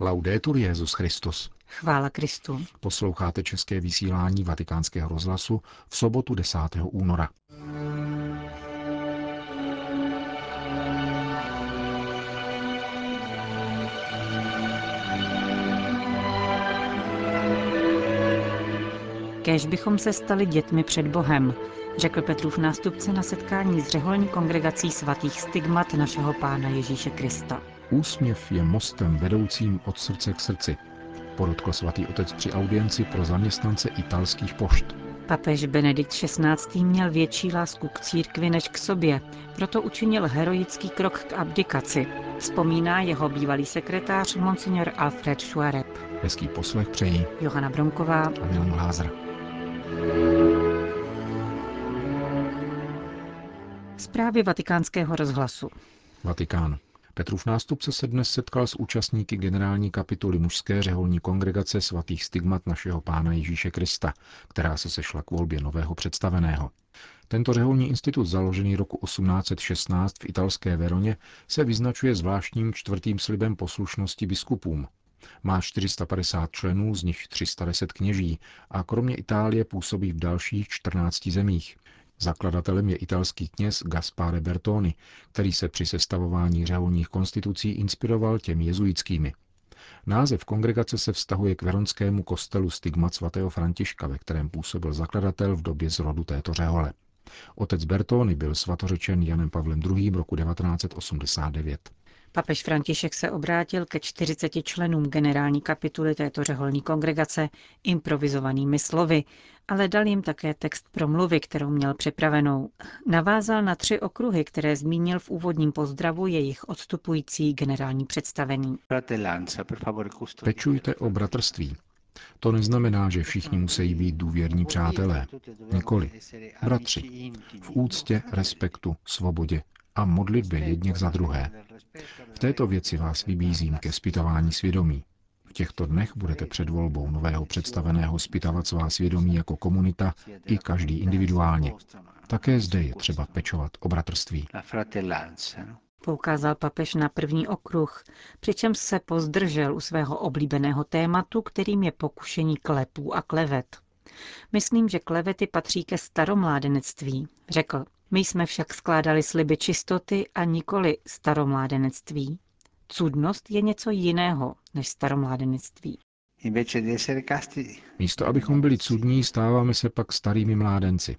Laudetur Jezus Christus. Chvála Kristu. Posloucháte české vysílání Vatikánského rozhlasu v sobotu 10. února. Kéž bychom se stali dětmi před Bohem, řekl Petrův nástupce na setkání s řeholní kongregací svatých stigmat našeho Pána Ježíše Krista. Úsměv je mostem vedoucím od srdce k srdci, podotkl svatý otec při audienci pro zaměstnance italských pošt. Papež Benedikt XVI. měl větší lásku k církvi než k sobě, proto učinil heroický krok k abdikaci. Vzpomíná jeho bývalý sekretář Monsignor Alfred Schwareb. Hezký poslech přejí Johana Bromková a Milan Glázer. Zprávy vatikánského rozhlasu. Vatikán. Petrův nástupce se dnes setkal s účastníky generální kapituly mužské řeholní kongregace svatých stigmat našeho pána Ježíše Krista, která se sešla k volbě nového představeného. Tento řeholní institut, založený roku 1816 v italské Veroně, se vyznačuje zvláštním čtvrtým slibem poslušnosti biskupům. Má 450 členů, z nich 310 kněží a kromě Itálie působí v dalších 14 zemích. Zakladatelem je italský kněz Gaspare Bertoni, který se při sestavování řeholních konstitucí inspiroval těmi jezuitskými. Název kongregace se vztahuje k veronskému kostelu Stigmat svatého Františka, ve kterém působil zakladatel v době zrodu této řehole. Otec Bertoni byl svatořečen Janem Pavlem II. roku 1989. Papež František se obrátil ke 40 členům generální kapituly této řeholní kongregace improvizovanými slovy, ale dal jim také text promluvy, kterou měl připravenou. Navázal na tři okruhy, které zmínil v úvodním pozdravu jejich odstupující generální představení. Pečujte o bratrství. To neznamená, že všichni musí být důvěrní přátelé. Nikoli. Bratři. V úctě, respektu, svobodě a modlitbě jedněch za druhé. V této věci vás vybízím ke zpytování svědomí. V těchto dnech budete před volbou nového představeného zpytovat svá svědomí jako komunita i každý individuálně. Také zde je třeba pečovat o bratrství. Poukázal papež na první okruh, přičem se pozdržel u svého oblíbeného tématu, kterým je pokušení klepů a klevet. Myslím, že klevety patří ke staromládenectví, řekl. My jsme však skládali sliby čistoty a nikoli staromládenectví. Cudnost je něco jiného než staromládenectví. Místo abychom byli cudní, stáváme se pak starými mládenci.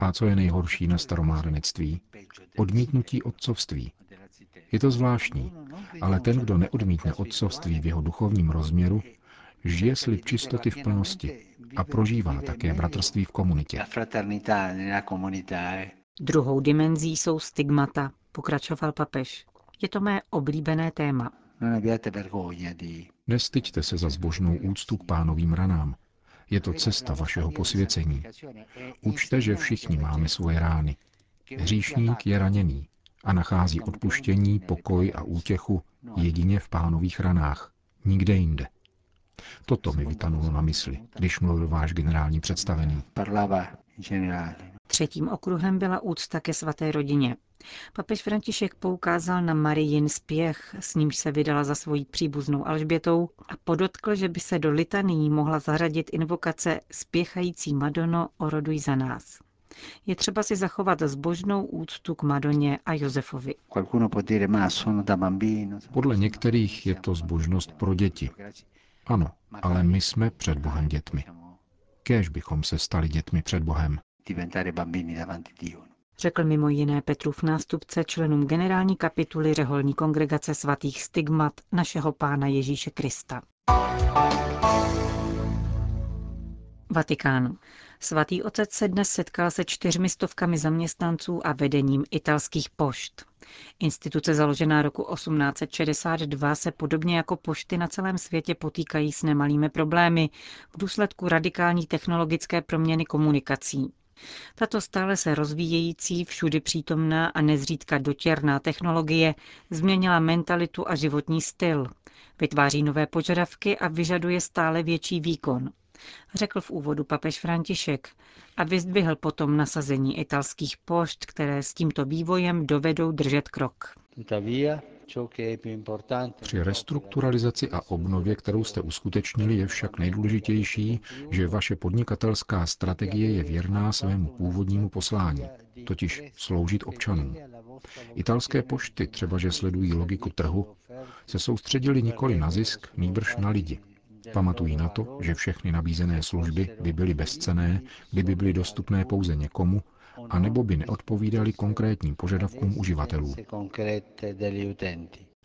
A co je nejhorší na staromládenectví? Odmítnutí otcovství. Je to zvláštní, ale ten, kdo neodmítne otcovství v jeho duchovním rozměru, žije slib čistoty v plnosti a prožívá také bratrství v komunitě. Druhou dimenzí jsou stigmata, pokračoval papež. Je to mé oblíbené téma. Nestyďte se za zbožnou úctu k pánovým ranám. Je to cesta vašeho posvěcení. Učte, že všichni máme svoje rány. Hříšník je raněný a nachází odpuštění, pokoj a útěchu jedině v pánových ranách, nikde jinde. Toto mi vytanulo na mysli, když mluvil váš generální představený. Třetím okruhem byla úcta ke svaté rodině. Papež František poukázal na Marijin spěch, s nímž se vydala za svojí příbuznou Alžbětou a podotkl, že by se do litanii mohla zařadit invokace Spěchající Madono, oroduj za nás. Je třeba si zachovat zbožnou úctu k Madoně a Josefovi. Podle některých je to zbožnost pro děti. Ano, ale my jsme před Bohem dětmi. Kéž bychom se stali dětmi před Bohem. Řekl mimo jiné Petrův nástupce členům generální kapituly řeholní kongregace svatých stigmat našeho pána Ježíše Krista. Vatikán. Svatý otec se dnes setkal se čtyřmi stovkami zaměstnanců a vedením italských pošt. Instituce založená roku 1862 se podobně jako pošty na celém světě potýkají s nemalými problémy v důsledku radikální technologické proměny komunikací. Tato stále se rozvíjející, všudy přítomná a nezřídka dotěrná technologie změnila mentalitu a životní styl, vytváří nové požadavky a vyžaduje stále větší výkon řekl v úvodu papež František a vyzdvihl potom nasazení italských pošt, které s tímto vývojem dovedou držet krok. Při restrukturalizaci a obnově, kterou jste uskutečnili, je však nejdůležitější, že vaše podnikatelská strategie je věrná svému původnímu poslání, totiž sloužit občanům. Italské pošty, třeba že sledují logiku trhu, se soustředili nikoli na zisk, nýbrž na lidi. Pamatují na to, že všechny nabízené služby by byly bezcené, kdyby byly dostupné pouze někomu, a nebo by neodpovídali konkrétním požadavkům uživatelů.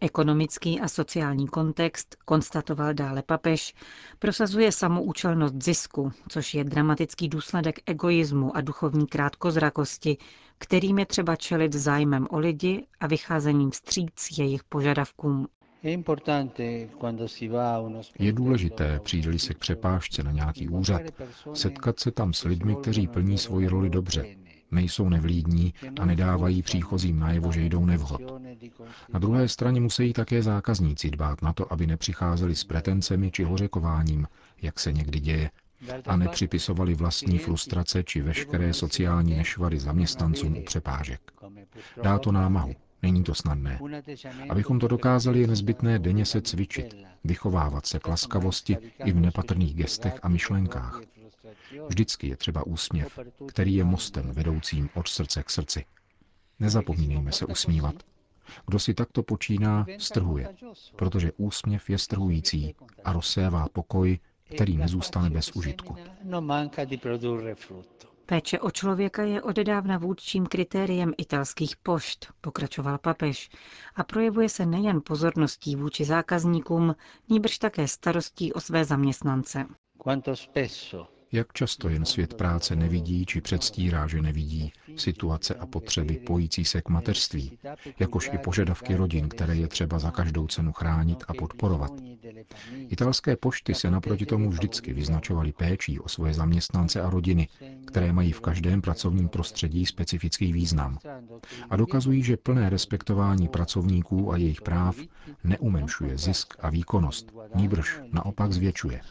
Ekonomický a sociální kontext, konstatoval dále papež, prosazuje samoučelnost zisku, což je dramatický důsledek egoismu a duchovní krátkozrakosti, kterým je třeba čelit zájmem o lidi a vycházením vstříc jejich požadavkům. Je důležité, přijde se k přepážce na nějaký úřad, setkat se tam s lidmi, kteří plní svoji roli dobře, nejsou nevlídní a nedávají příchozím najevo, že jdou nevhod. Na druhé straně musí také zákazníci dbát na to, aby nepřicházeli s pretencemi či hořekováním, jak se někdy děje, a nepřipisovali vlastní frustrace či veškeré sociální nešvary zaměstnancům u přepážek. Dá to námahu, Není to snadné. Abychom to dokázali, je nezbytné denně se cvičit, vychovávat se k laskavosti i v nepatrných gestech a myšlenkách. Vždycky je třeba úsměv, který je mostem vedoucím od srdce k srdci. Nezapomínejme se usmívat. Kdo si takto počíná, strhuje, protože úsměv je strhující a rozsévá pokoj, který nezůstane bez užitku. Péče o člověka je odedávna vůdčím kritériem italských pošt, pokračoval papež, a projevuje se nejen pozorností vůči zákazníkům, níbrž také starostí o své zaměstnance. Jak často jen svět práce nevidí či předstírá, že nevidí situace a potřeby pojící se k mateřství, jakož i požadavky rodin, které je třeba za každou cenu chránit a podporovat. Italské pošty se naproti tomu vždycky vyznačovaly péčí o svoje zaměstnance a rodiny, které mají v každém pracovním prostředí specifický význam. A dokazují, že plné respektování pracovníků a jejich práv neumenšuje zisk a výkonnost, níbrž naopak zvětšuje.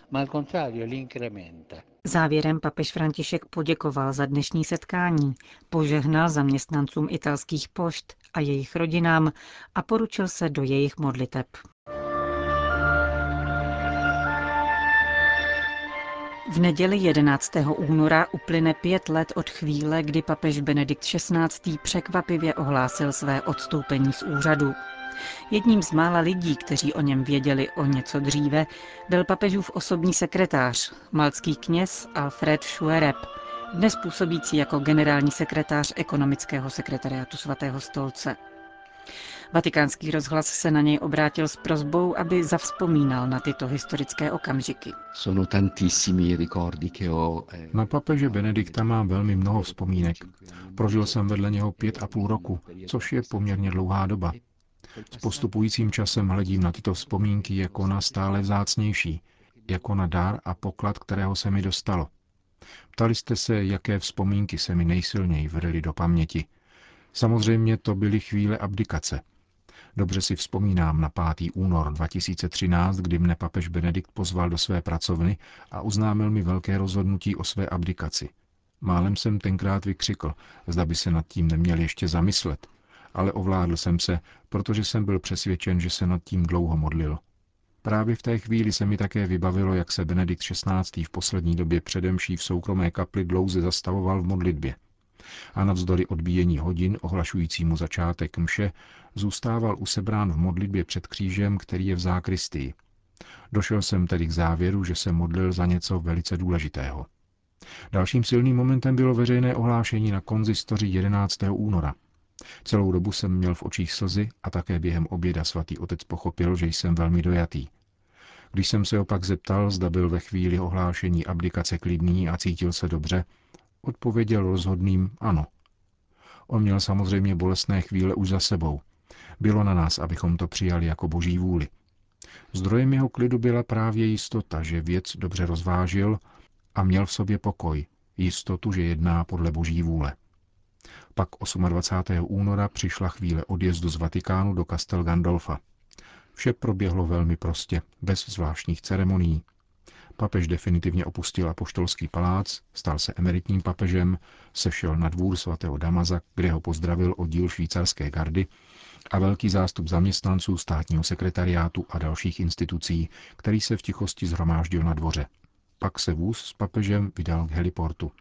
Závěrem papež František poděkoval za dnešní setkání, požehnal zaměstnancům italských pošt a jejich rodinám a poručil se do jejich modliteb. V neděli 11. února uplyne pět let od chvíle, kdy papež Benedikt XVI. překvapivě ohlásil své odstoupení z úřadu. Jedním z mála lidí, kteří o něm věděli o něco dříve, byl papežův osobní sekretář, malcký kněz Alfred Schuereb, dnes působící jako generální sekretář ekonomického sekretariátu svatého stolce. Vatikánský rozhlas se na něj obrátil s prozbou, aby zavzpomínal na tyto historické okamžiky. Eh, na papeže Benedikta mám velmi mnoho vzpomínek. Prožil jsem vedle něho pět a půl roku, což je poměrně dlouhá doba. S postupujícím časem hledím na tyto vzpomínky jako na stále vzácnější, jako na dár a poklad, kterého se mi dostalo. Ptali jste se, jaké vzpomínky se mi nejsilněji vrly do paměti. Samozřejmě to byly chvíle abdikace. Dobře si vzpomínám na 5. únor 2013, kdy mne papež Benedikt pozval do své pracovny a uznámil mi velké rozhodnutí o své abdikaci. Málem jsem tenkrát vykřikl, zda by se nad tím neměl ještě zamyslet, ale ovládl jsem se, protože jsem byl přesvědčen, že se nad tím dlouho modlil. Právě v té chvíli se mi také vybavilo, jak se Benedikt XVI. v poslední době předemší v soukromé kapli dlouze zastavoval v modlitbě. A navzdory odbíjení hodin ohlašujícímu začátek mše zůstával usebrán v modlitbě před křížem, který je v zákristii. Došel jsem tedy k závěru, že se modlil za něco velice důležitého. Dalším silným momentem bylo veřejné ohlášení na konzistoři 11. února – Celou dobu jsem měl v očích slzy a také během oběda svatý otec pochopil, že jsem velmi dojatý. Když jsem se opak zeptal, zda byl ve chvíli ohlášení abdikace klidný a cítil se dobře, odpověděl rozhodným ano. On měl samozřejmě bolestné chvíle už za sebou. Bylo na nás, abychom to přijali jako boží vůli. Zdrojem jeho klidu byla právě jistota, že věc dobře rozvážil a měl v sobě pokoj, jistotu, že jedná podle boží vůle. Pak 28. února přišla chvíle odjezdu z Vatikánu do Castel Gandolfa. Vše proběhlo velmi prostě, bez zvláštních ceremonií. Papež definitivně opustil apoštolský palác, stal se emeritním papežem, sešel na dvůr svatého Damaza, kde ho pozdravil oddíl švýcarské gardy a velký zástup zaměstnanců státního sekretariátu a dalších institucí, který se v tichosti zhromáždil na dvoře. Pak se vůz s papežem vydal k heliportu.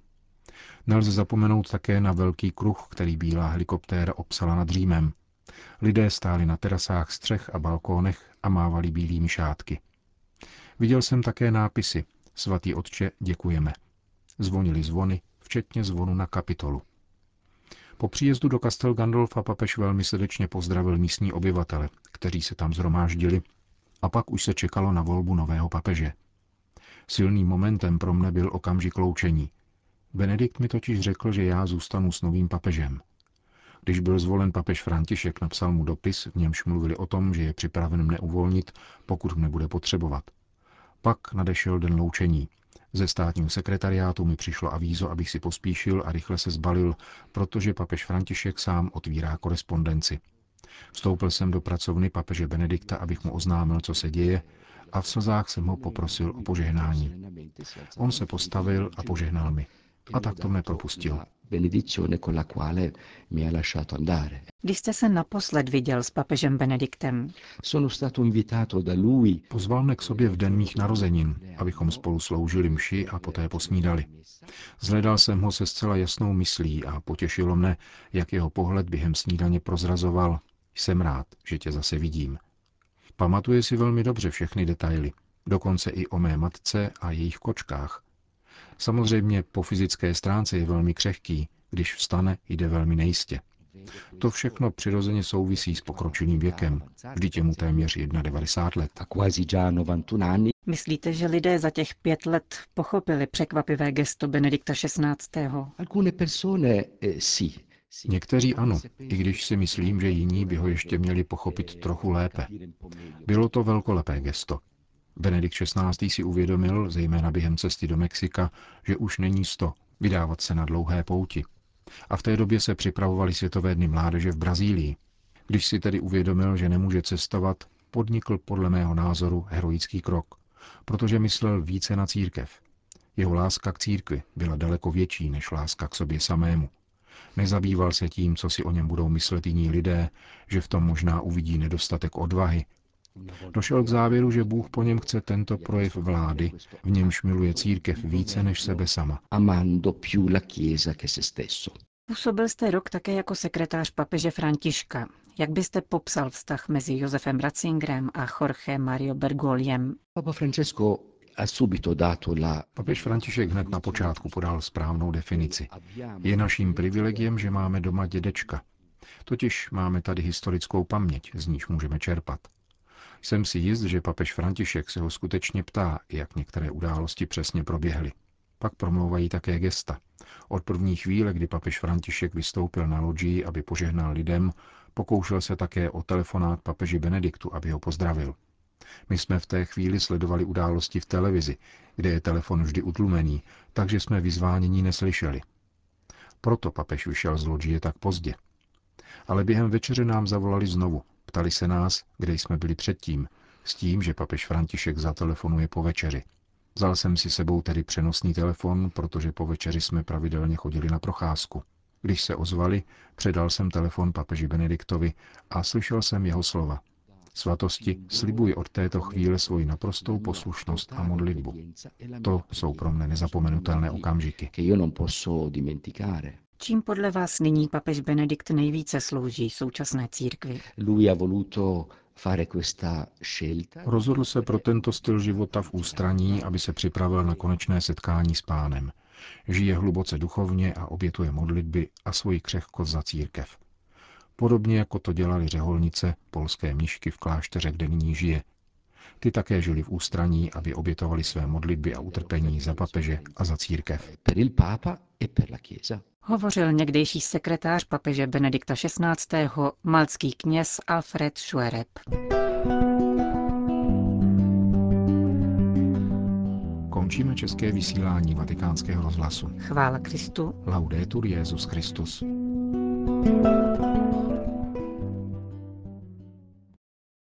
Nelze zapomenout také na velký kruh, který bílá helikoptéra obsala nad Římem. Lidé stáli na terasách střech a balkónech a mávali bílými šátky. Viděl jsem také nápisy Svatý Otče, děkujeme. Zvonili zvony, včetně zvonu na kapitolu. Po příjezdu do Castel Gandolfa papež velmi srdečně pozdravil místní obyvatele, kteří se tam zhromáždili, a pak už se čekalo na volbu nového papeže. Silným momentem pro mne byl okamžik loučení. Benedikt mi totiž řekl, že já zůstanu s novým papežem. Když byl zvolen papež František, napsal mu dopis, v němž mluvili o tom, že je připraven mne uvolnit, pokud mne bude potřebovat. Pak nadešel den loučení. Ze státního sekretariátu mi přišlo avízo, abych si pospíšil a rychle se zbalil, protože papež František sám otvírá korespondenci. Vstoupil jsem do pracovny papeže Benedikta, abych mu oznámil, co se děje, a v slzách jsem ho poprosil o požehnání. On se postavil a požehnal mi. A tak to mne propustil benedizione con la quale mi ha lasciato andare. Když jste se naposled viděl s papežem Benediktem? Sono stato invitato da lui. Pozval mě k sobě v den mých narozenin, abychom spolu sloužili mši a poté posnídali. Zhledal jsem ho se zcela jasnou myslí a potěšilo mne, jak jeho pohled během snídaně prozrazoval. Jsem rád, že tě zase vidím. Pamatuje si velmi dobře všechny detaily, dokonce i o mé matce a jejich kočkách, Samozřejmě po fyzické stránce je velmi křehký, když vstane, jde velmi nejistě. To všechno přirozeně souvisí s pokročilým věkem, vždyť je mu téměř 91 let. Myslíte, že lidé za těch pět let pochopili překvapivé gesto Benedikta XVI. Eh, Někteří ano, i když si myslím, že jiní by ho ještě měli pochopit trochu lépe. Bylo to velkolepé gesto. Benedikt XVI. si uvědomil, zejména během cesty do Mexika, že už není sto vydávat se na dlouhé pouti. A v té době se připravovali světové dny mládeže v Brazílii. Když si tedy uvědomil, že nemůže cestovat, podnikl podle mého názoru heroický krok, protože myslel více na církev. Jeho láska k církvi byla daleko větší než láska k sobě samému. Nezabýval se tím, co si o něm budou myslet jiní lidé, že v tom možná uvidí nedostatek odvahy Došel k závěru, že Bůh po něm chce tento projev vlády, v němž miluje církev více než sebe sama. Působil jste rok také jako sekretář papeže Františka. Jak byste popsal vztah mezi Josefem Ratzingerem a Jorge Mario Bergogliem? Papež František hned na počátku podal správnou definici. Je naším privilegiem, že máme doma dědečka. Totiž máme tady historickou paměť, z níž můžeme čerpat. Jsem si jist, že papež František se ho skutečně ptá, jak některé události přesně proběhly. Pak promlouvají také gesta. Od první chvíle, kdy papež František vystoupil na loďii, aby požehnal lidem, pokoušel se také o telefonát papeži Benediktu, aby ho pozdravil. My jsme v té chvíli sledovali události v televizi, kde je telefon vždy utlumený, takže jsme vyzvánění neslyšeli. Proto papež vyšel z loďie tak pozdě. Ale během večeře nám zavolali znovu Ptali se nás, kde jsme byli předtím, s tím, že papež František zatelefonuje po večeři. Vzal jsem si sebou tedy přenosný telefon, protože po večeři jsme pravidelně chodili na procházku. Když se ozvali, předal jsem telefon papeži Benediktovi a slyšel jsem jeho slova. Svatosti, slibuji od této chvíle svoji naprostou poslušnost a modlitbu. To jsou pro mne nezapomenutelné okamžiky. Čím podle vás nyní papež Benedikt nejvíce slouží současné církvi? Rozhodl se pro tento styl života v ústraní, aby se připravil na konečné setkání s pánem. Žije hluboce duchovně a obětuje modlitby a svoji křehkost za církev. Podobně jako to dělali řeholnice, polské mnišky v klášteře, kde nyní žije. Ty také žili v ústraní, aby obětovali své modlitby a utrpení za papeže a za církev. Hovořil někdejší sekretář papeže Benedikta XVI. malcký kněz Alfred Schwereb. Končíme české vysílání vatikánského rozhlasu. Chvála Kristu. Laudetur Jezus Christus. thank you